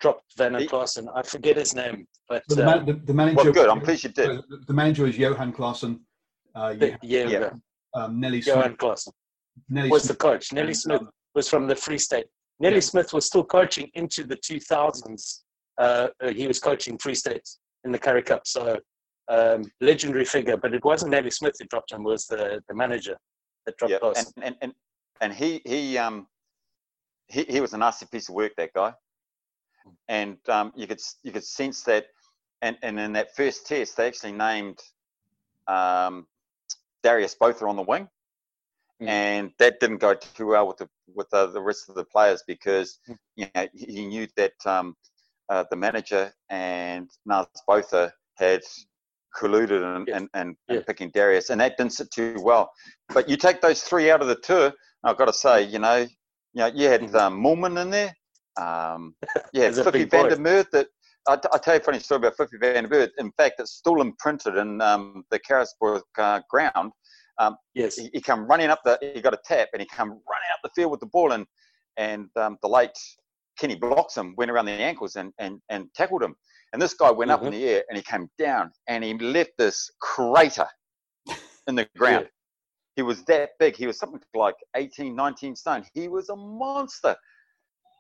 dropped Van He- der Claassen. I forget his name, but But the, um, man, the, the manager. Well, good. I'm pleased you did. The, the manager is Johan Claassen. Uh, you yeah, Yeah. um, Nelie Smith. Johan Claassen Nelie was the coach. Nelie Smith um, was from the Free State. Nelie Yeah. Smith was still coaching into the 2000s. Uh, uh, he was coaching Free State in the Currie Cup, so um, legendary figure. But it wasn't Nelie Smith who dropped him; it was the, the manager that dropped Yeah, Claassen. and, and and and he he um he, he was a nasty piece of work that guy, and um, you could you could sense that, and and in that first test they actually named um, Darius Botha on the wing, Mm. and that didn't go too well with the with the, the rest of the players because Mm. you know he knew that um, uh, the manager and Naas Botha had colluded and, Yeah. and, and, Yeah. and picking Darius, and that didn't sit too well. But you take those three out of the tour, I've got to say, you know, you know, you had Mhm. um, in there, um, you had He's a Flippie big boy. van der Merwe that I, I tell you a funny story about Flippie van der Merwe. In fact, it's still imprinted in um, the Carisbrook uh, ground. Um, Yes. he, he come running up the, he got a tap, and he come running up the field with the ball, and and um, the late Kenny blocks him, went around the ankles, and and and tackled him. And this guy went up in Mhm. the air, and he came down, and he left this crater in the ground. He was that big. He was something like 18, 19 stone. He was a monster.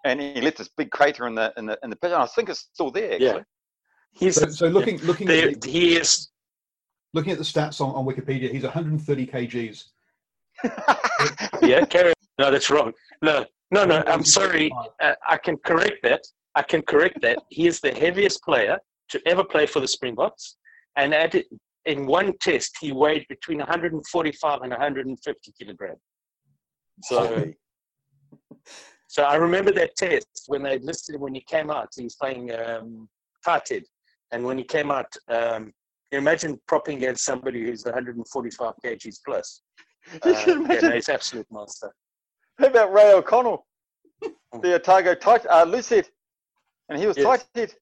And he left this big crater in the in the in the pitch. And I think it's still there. Actually. Yeah. He's So, so looking looking there, at the, he is looking at the stats on, on Wikipedia, he's 130 kgs. yeah, carry No, that's wrong. No, no, no. I'm sorry. Uh, I can correct that. I can correct that. He is the heaviest player to ever play for the Springboks, and at it, in one test, he weighed between 145 and 150 kilograms. So, so I remember that test when they listed him when he came out. He was playing um, Tarted, and when he came out, um, imagine propping against somebody who's 145 kgs plus. You Uh, yeah, imagine. no, he's absolute monster. How about Ray O'Connell, the Otago tight, uh, loose head, and he was Yes. tight head,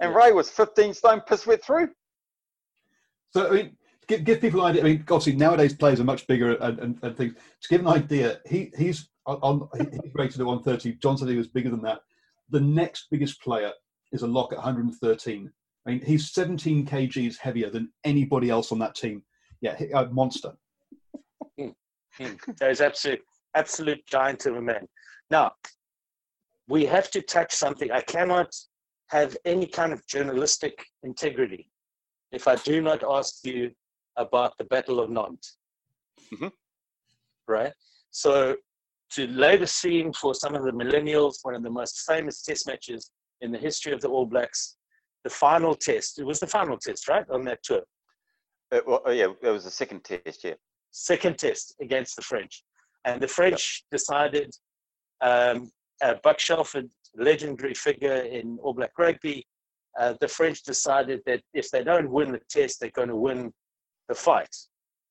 and Yeah. Ray was 15 stone piss wet through. So I mean, give, give people an idea. I mean, obviously nowadays players are much bigger and, and, and things. To give an idea, he he's on, on he's rated at 130. John said he was bigger than that. The next biggest player is a lock at 113. I mean, he's 17 kgs heavier than anybody else on that team. Yeah, a monster. Hmm. So he's absolute, absolute giant of a man. Now, we have to touch something. I cannot have any kind of journalistic integrity if I do not ask you about the Battle of Nantes. Mhm. Right? So, to lay the scene for some of the millennials, one of the most famous test matches in the history of the All Blacks, the final test. It was the final test, right, on that tour. Well, oh, yeah, it was the second test, yeah. second test against the French. And the French decided, um, uh, Buck Shelford, legendary figure in All Black rugby, uh, the French decided that if they don't win the test, they're going to win the fight.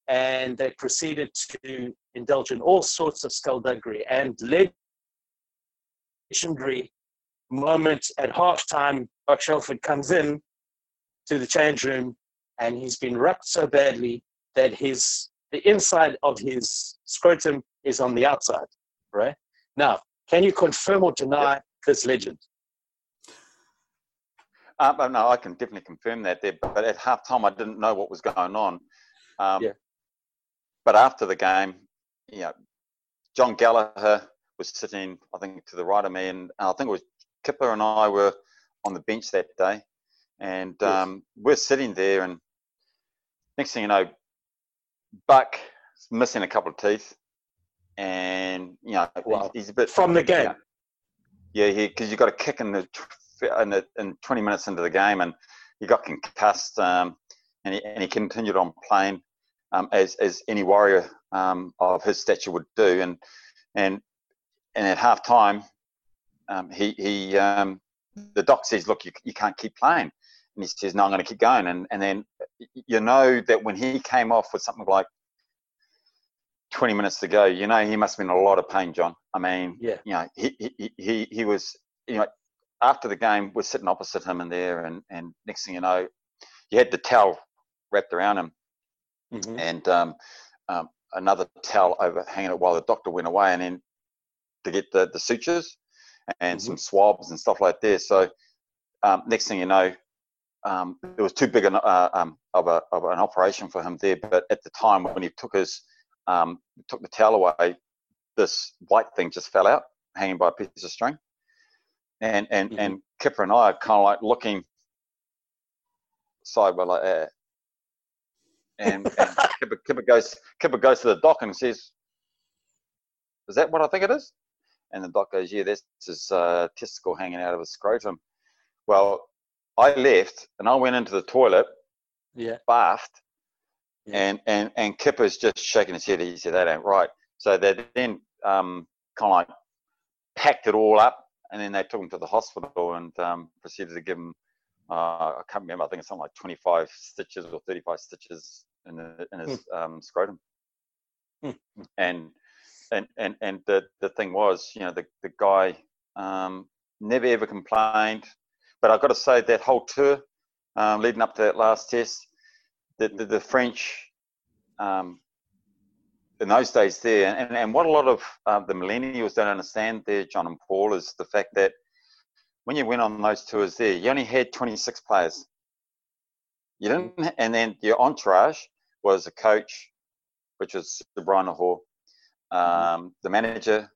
And they proceeded to indulge in all sorts of skullduggery and legendary moment at halftime. Buck Shelford comes in to the change room and he's been rucked so badly that his the inside of his scrotum is on the outside, right? Now, can you confirm or deny this legend? But no, I can definitely confirm that there. But at halftime, I didn't know what was going on. Um, Yeah. But after the game, you know, John Gallagher was sitting, I think, to the right of me, and I think it was Kipper and I were on the bench that day, and Yes. um, we're sitting there, and next thing you know, Buck is missing a couple of teeth, and you know, he's- Wow. he's, a bit From the game. yeah, yeah, because you got a kick in the in the in 20 minutes into the game, and he got concussed, um, and he and he continued on playing um, as as any warrior um, of his stature would do, and and and at half time, um, he he um, the doc says, look, you you can't keep playing, and he says, no, I'm going to keep going, and and then you know that when he came off with something like 20 minutes to go, you know he must have been in a lot of pain, John. I mean, Yeah. you know, he, he, he, he was, you know, after the game, we're sitting opposite him in there, and, and next thing you know, he had the towel wrapped around him Mhm. and um, um, another towel overhanging it while the doctor went away, and then to get the, the sutures and some swabs and stuff like this. So um, next thing you know, um, it was too big an, uh, um, of, a, of an operation for him there. But at the time when he took his um, took the towel away, this white thing just fell out, hanging by a piece of string. And and Mhm. and Kipper and I are kind of like looking sideways like that. And, and Kipper, Kipper goes Kipper goes to the doc and says, "Is that what I think it is?" And the doc goes, "Yeah, that's his uh, testicle hanging out of his scrotum." Well, I left and I went into the toilet, Yeah. bathed, Yeah. and and and Kipper's just shaking his head. He said, "That ain't right." So they then um, kind of like packed it all up, and then they took him to the hospital and um, proceeded to give him. Uh, I can't remember. I think it's something like 25 stitches or 35 stitches in, the, in his um, scrotum. Hmm. And and and and the the thing was, you know, the the guy um, never ever complained. but I've got to say that whole tour um, leading up to that last test, the the, the French. Um, in those days there, and, and what a lot of uh, the millennials don't understand there, John and Paul, is the fact that when you went on those tours there, you only had 26 players. You didn't, and then your entourage was a coach, which was Brian mm-hmm. Um, the manager,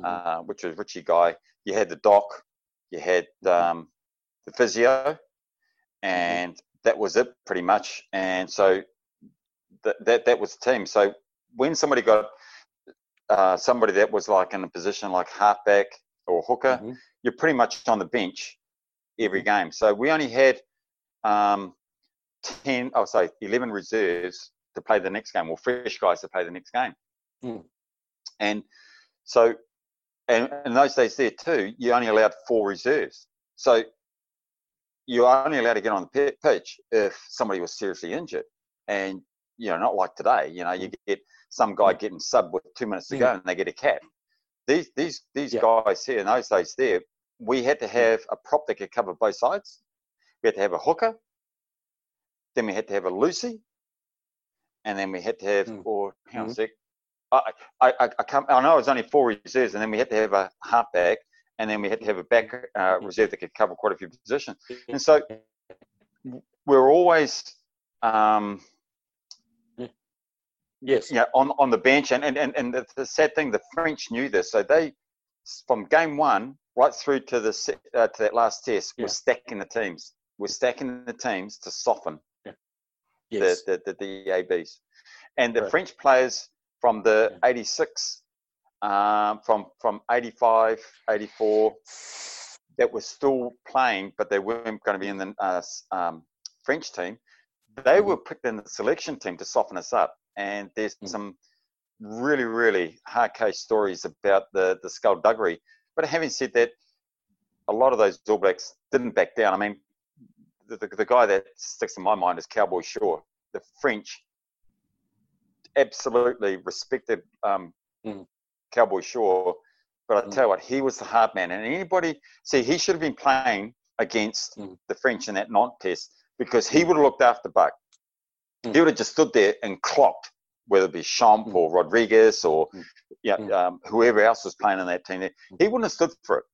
mm-hmm. uh, which was Richie Guy. You had the doc, you had mm-hmm. um, the physio, and that was it pretty much. And so that that, that was the team. So when somebody got uh, somebody that was like in a position like halfback or hooker, mm-hmm. you're pretty much on the bench every game. So we only had um, 10, oh, sorry, 11 reserves to play the next game, or fresh guys to play the next game. Mm. And so, and in those days there too, you only allowed four reserves. So you're only allowed to get on the pitch if somebody was seriously injured. And, you know, not like today, you know, you get some guy mm. getting sub with two minutes to mm. go and they get a cap. These, these, these yeah. guys here in those days there, we had to mm. have a prop that could cover both sides. We had to have a hooker then we had to have a Lucy, and then we had to have, mm. or hang on mm-hmm. a sec, I, I, I, come, I know it was only four reserves, and then we had to have a halfback, and then we had to have a back uh, reserve that could cover quite a few positions. And so we're always, um, yes, yeah, on on the bench. And and and, and the, the, sad thing, the French knew this, so they from game one right through to the uh, to that last test, yeah. were stacking the teams. We're stacking the teams to soften yes. the, the, the, the ABs. And the right. French players from the 86, um, from, from 85, 84, that were still playing, but they weren't going to be in the uh, um, French team, they mm-hmm. were picked in the selection team to soften us up. And there's mm-hmm. some really, really hard case stories about the, the skullduggery. But having said that, a lot of those All Blacks didn't back down. I mean, the, the, the guy that sticks in my mind is Cowboy Shaw. The French absolutely respected um, mm. Cowboy Shaw, but I mm. tell you what, he was the hard man. And anybody, see, he should have been playing against mm. the French in that Nantes test because he would have looked after Buck. Mm. He would have just stood there and clocked, whether it be Champ mm. or Rodriguez or mm. yeah, um, whoever else was playing in that team. There. He wouldn't have stood for it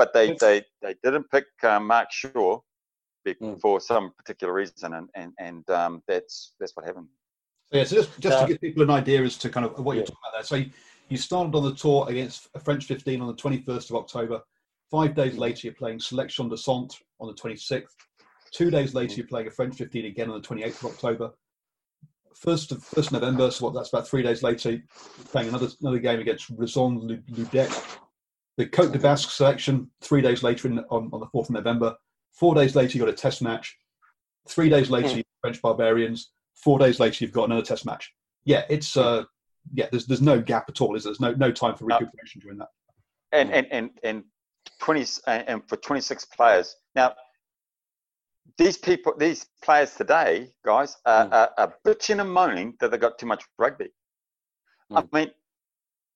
but they, they, they didn't pick uh, Mark Shaw mm. for some particular reason, and and, and um, that's that's what happened. So yeah, so just, just uh, to give people an idea as to kind of what yeah. you're talking about there. So you, you started on the tour against a French 15 on the 21st of October. Five days hmm. later, you're playing Selection de Centre on the 26th. Two days later, hmm. you're playing a French 15 again on the 28th of October. First of first November, so what? That's about three days later, playing another another game against Raison Ludec the Cote de Basque selection three days later in, on, on the 4th of November. Four days later, you've got a test match. Three days later, mm. French Barbarians. Four days later, you've got another test match. Yeah, it's uh, yeah. There's there's no gap at all. Is there? There's no no time for recuperation during that. And and and and twenty and for 26 players now. These people, these players today, guys, are, mm. are, are bitching and moaning that they got too much rugby. Mm. I mean,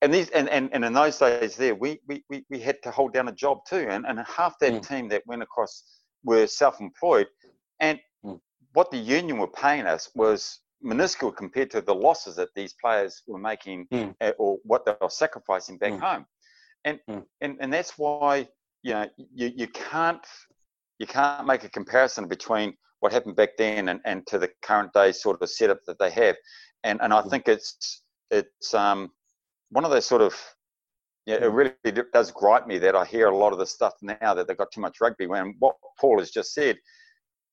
and these and, and, and in those days there we, we, we, we had to hold down a job too and, and half that mm. team that went across were self-employed and mm. what the union were paying us was minuscule compared to the losses that these players were making mm. or what they were sacrificing back mm. home and, mm. and and that's why you know you, you can't you can't make a comparison between what happened back then and, and to the current day sort of setup that they have and and I mm. think it's it's um one of those sort of yeah, it really does gripe me that I hear a lot of the stuff now that they've got too much rugby. When what Paul has just said,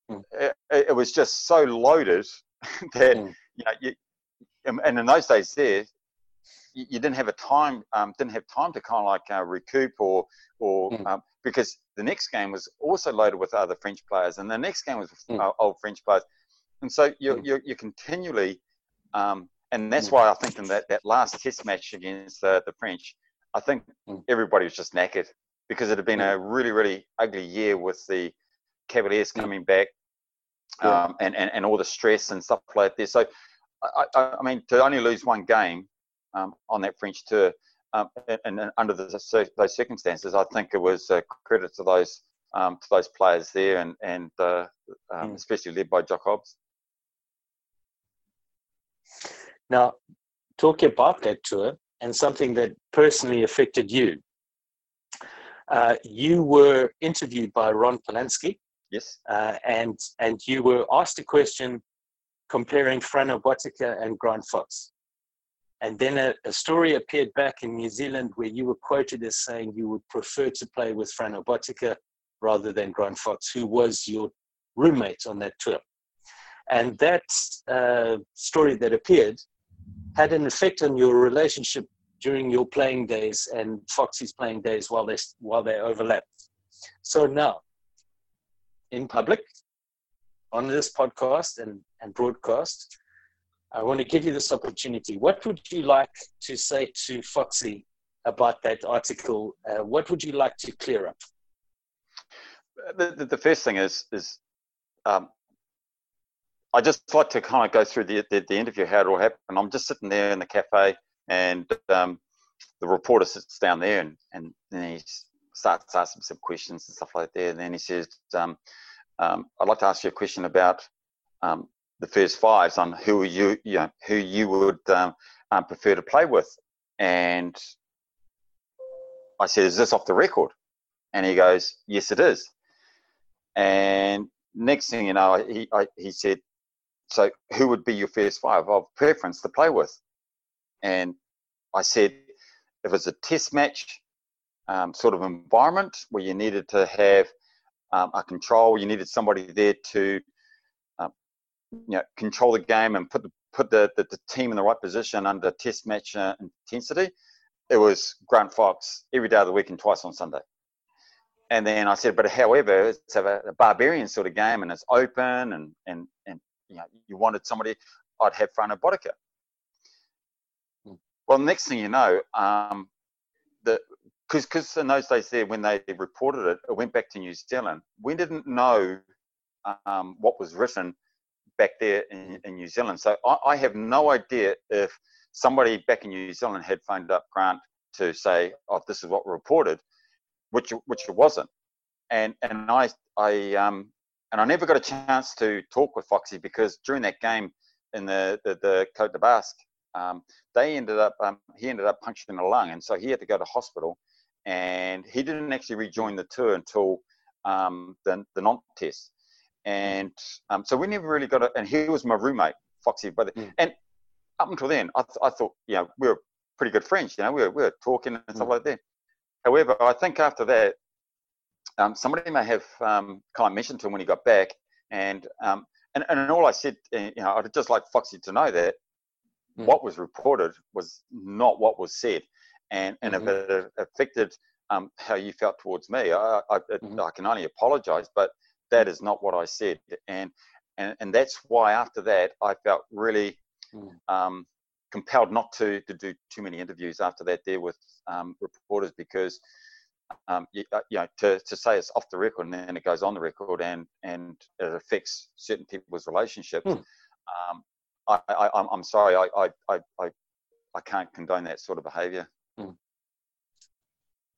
mm. it, it, was just so loaded that mm. you know, you, and in those days there, you, you didn't have a time, um, didn't have time to kind of like uh, recoup or or mm. um, because the next game was also loaded with other French players, and the next game was uh, old French players, and so you're mm. you're, you're continually um, and that's mm. why I think in that, that last test match against the, the French, I think mm. everybody was just knackered because it had been a mm. really, really ugly year with the Cavaliers coming back um, and, and, and all the stress and stuff like that. So, I, I, I mean, to only lose one game um, on that French tour, um, and, and, under the, those circumstances, I think it was a credit to those um, to those players there, and and uh, um, mm. especially led by Jock Hobbs. Now, talking about that tour and something that personally affected you, uh, you were interviewed by Ron Polanski. Yes. Uh, and and you were asked a question comparing Frano Botica and Grant Fox. And then a, a, story appeared back in New Zealand where you were quoted as saying you would prefer to play with Frano Botica rather than Grant Fox, who was your roommate on that tour. And that uh, story that appeared had an effect on your relationship during your playing days and Foxy's playing days while they while they overlapped. So now, in public, on this podcast and, and broadcast, I want to give you this opportunity. What would you like to say to Foxy about that article? Uh, what would you like to clear up? The, the, the first thing is is um, I just like to kind of go through the, the, the interview how it all happened. I'm just sitting there in the cafe, and um, the reporter sits down there, and and then he starts asking some questions and stuff like that. And then he says, um, um, "I'd like to ask you a question about um, the first fives on who you you know who you would um, um, prefer to play with." And I said, "Is this off the record?" And he goes, "Yes, it is." And next thing you know, he I, he said, so who would be your first five of preference to play with? And I said, if it's a test match um, sort of environment where you needed to have um, a control, you needed somebody there to um, you know, control the game and put the put the, the, the, team in the right position under test match uh, intensity. It was Grant Fox every day of the week and twice on Sunday. And then I said, but however, it's a, a barbarian sort of game and it's open and, and, and you know, you wanted somebody, I'd have Frano Botica. Hmm. Well, next thing you know, um, the because because in those days there when they reported it, it went back to New Zealand. We didn't know um, what was written back there in, in New Zealand. So I, I, have no idea if somebody back in New Zealand had phoned up Grant to say, "Oh, this is what reported," which which it wasn't. And and I I um and I never got a chance to talk with Foxy because during that game in the the, the Cote de Basque, um, they ended up um, he ended up puncturing a lung, and so he had to go to hospital, and he didn't actually rejoin the tour until um, the the Nantes test, and um, so we never really got it. And he was my roommate, Foxy, brother, mm. and up until then, I, th- I thought you know we were pretty good friends, you know, we were, we were talking and stuff mm. like that. However, I think after that, um, somebody may have um, kind of mentioned to him when he got back, and um, and and all I said, eh, you know, I'd just like Foxy to know that mm. what was reported was not what was said, and and mm-hmm. if it affected um, how you felt towards me, I I, mm-hmm. I can only apologise, but that is not what I said, and and and that's why after that I felt really. Mm. Um, compelled not to to do too many interviews after that there with um, reporters because um, you, uh, you, know, to, to say it's off the record and then it goes on the record and and it affects certain people's relationships. Hmm. Um, I, I, I'm sorry, I, I, I, I can't condone that sort of behaviour. Hmm.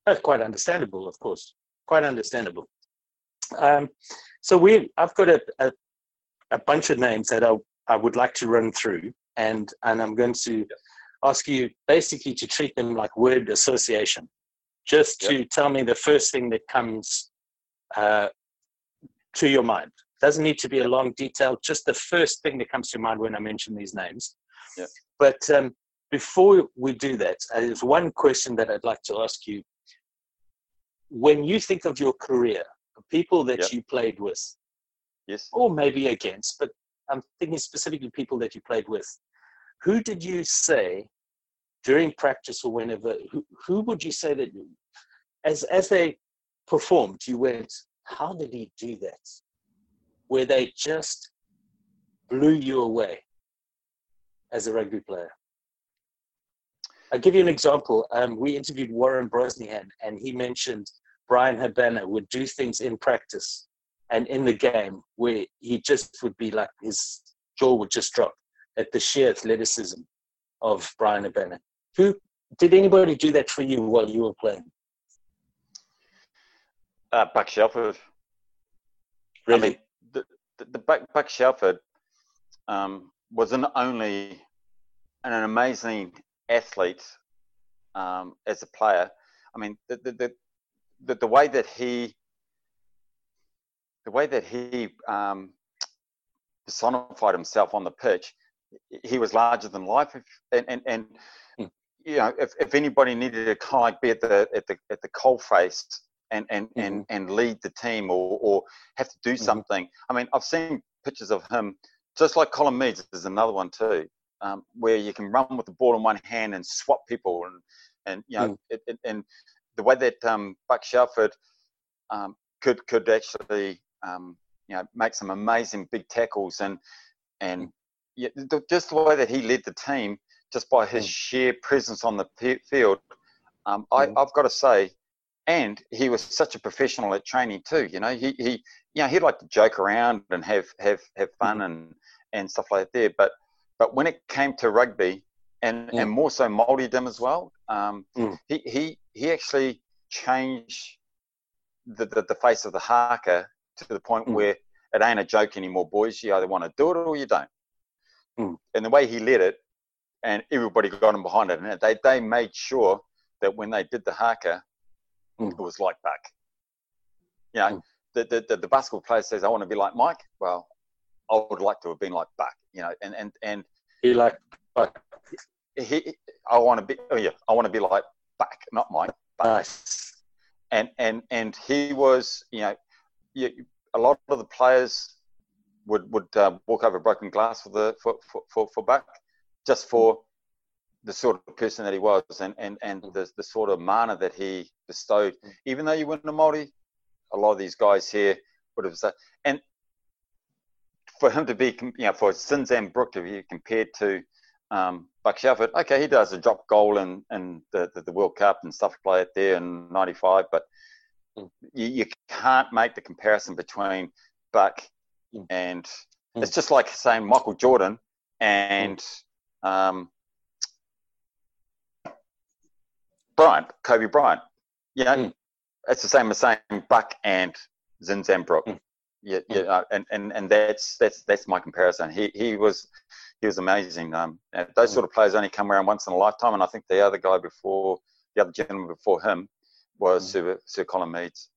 That's quite understandable, of course. Quite understandable. Um, so we, I've got a, a, a bunch of names that I, I would like to run through, and and I'm going to ask you basically to treat them like word association just to yep. tell me the first thing that comes uh, to your mind. Doesn't need to be a long detail, just the first thing that comes to mind when I mention these names. Yep. But um, before we do that, uh, there's one question that I'd like to ask you. When you think of your career, people that yep. you played with, yes, or maybe against, but I'm thinking specifically people that you played with. Who did you say during practice or whenever, who, who would you say that as as they performed, you went, how did he do that? Where they just blew you away as a rugby player. I'll give you an example. Um, we interviewed Warren Brosnihan, and he mentioned Bryan Habana would do things in practice and in the game where he just would be like his jaw would just drop at the sheer athleticism of Bryan Habana who did anybody do that for you while you were playing? Uh, Buck Shelford. Really? I mean, the, the, the Buck, Buck Shelford um, wasn't only an amazing athlete um, as a player. I mean, the, the, the, the, way that he, the way that he um, personified himself on the pitch, he was larger than life. And, and, and. You know, if, if anybody needed to kind of like be at the, at the, at the coal face and, and, mm-hmm. and, and lead the team or, or have to do mm-hmm. something. I mean, I've seen pictures of him, just like Colin Meads is another one too, um, where you can run with the ball in one hand and swap people and, and you know, mm. it, it, and the way that um, Buck Shelford um, could could actually um, you know make some amazing big tackles and and yeah, the, just the way that he led the team just by his mm. sheer presence on the field. Um, I, have got to say, and he was such a professional at training too. You know, he he you know he liked to joke around and have have have fun mm. and and stuff like that. But but when it came to rugby, and mm. and more so Māoridom as well. Um, mm. He he he actually changed the, the, the face of the haka to the point mm. where it ain't a joke anymore, boys. You either want to do it or you don't. Mm. And the way he led it, and everybody got him behind it, and they they made sure that when they did the haka, mm. it was like Buck. You know, mm. the, the, the the basketball player says, "I want to be like Mike." Well, I would like to have been like Buck. You know, and and and he like Buck he, I want to be, oh yeah, I want to be like back, not Mike. Back. Nice. And and and he was, you know, you, a lot of the players would would uh, walk over broken glass for the for for for, for back, just for the sort of person that he was, and and and the the sort of mana that he bestowed. Even though you weren't a Maori, a lot of these guys here would have said, and for him to be, you know, for Zinzan Brooke to be compared to um, Buck Shelford, okay, he does a drop goal in, in the, the, the World Cup and stuff like that there in '95, but mm. you, you, can't make the comparison between Buck mm. and mm. it's just like saying Michael Jordan and mm. Um, Bryant, Kobe Bryant. You know, mm. it's the same as saying Buck and Zinzan Brooke. Mm. Yeah, yeah, and, and, and that's that's that's my comparison. He he was he was amazing. Um, those mm. sort of players only come around once in a lifetime, and I think the other guy before, the other gentleman before him, was mm. Sir, Sir Colin Meads.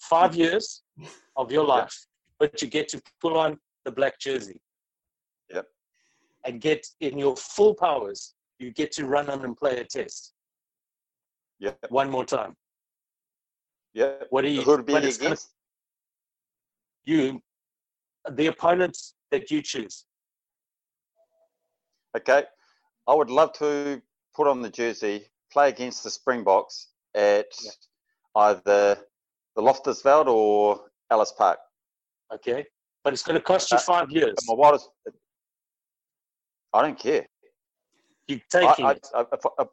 Five years of your life, but you get to pull on the black jersey. Yep. And get in your full powers. You get to run on and play a test. Yeah. One more time. Yeah. What are you? Who would be against? Gonna, you, the opponents that you choose. Okay, I would love to put on the jersey, play against the Springboks at yeah. either the Loftus Loftusveld or Ellis Park. Okay, but it's going to cost you uh, five years. My wildest, I don't care. You taking I, it? I, I,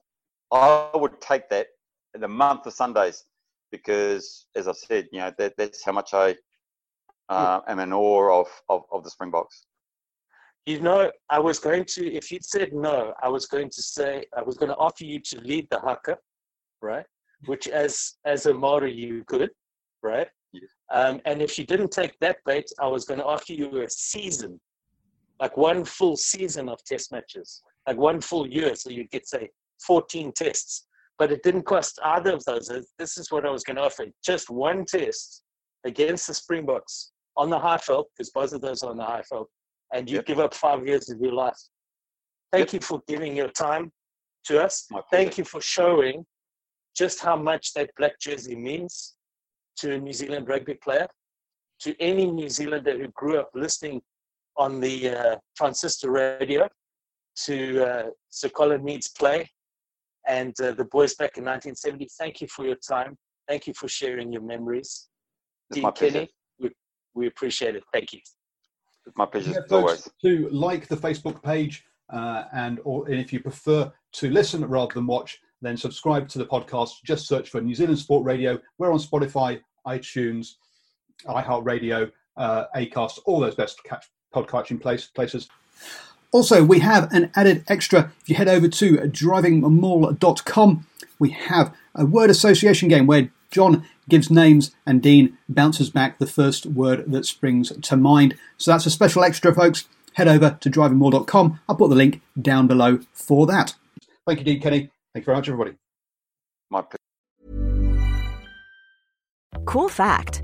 I, would take that in the month of Sundays because, as I said, you know that, that's how much I uh, am in awe of, of, of the Springboks. You know, I was going to, if you'd said no, I was going to say, I was going to offer you to lead the haka, right? Which as as a Maori you could, right? Yes. Um, and if you didn't take that bait, I was going to offer you a season, like one full season of test matches, like one full year. So you'd get, say, 14 tests. But it didn't cost either of those. This is what I was going to offer just one test against the Springboks on the Highveld, because both of those are on the Highveld, and you yep. give up five years of your life. Thank yep. you for giving your time to us. Thank you for showing just how much that black jersey means to a New Zealand rugby player, to any New Zealander who grew up listening on the uh, transistor radio, to uh, Sir Colin Meads' play, and uh, the boys back in 1970. Thank you for your time. Thank you for sharing your memories. It's Dean Kenny, we, we appreciate it. Thank you. It's my pleasure. Yeah, folks, to like the Facebook page, uh, and or and if you prefer to listen rather than watch, then subscribe to the podcast. Just search for New Zealand Sport Radio. We're on Spotify, iTunes, iHeartRadio, uh, Acast, all those best catch, podcasting place, places. Also, we have an added extra. If you head over to drivingmall.com, we have a word association game where John gives names and Dean bounces back the first word that springs to mind. So that's a special extra, folks. Head over to drivingmall.com. I'll put the link down below for that. Thank you, Dean Kenny. Thank you very much, everybody. My pleasure. Cool fact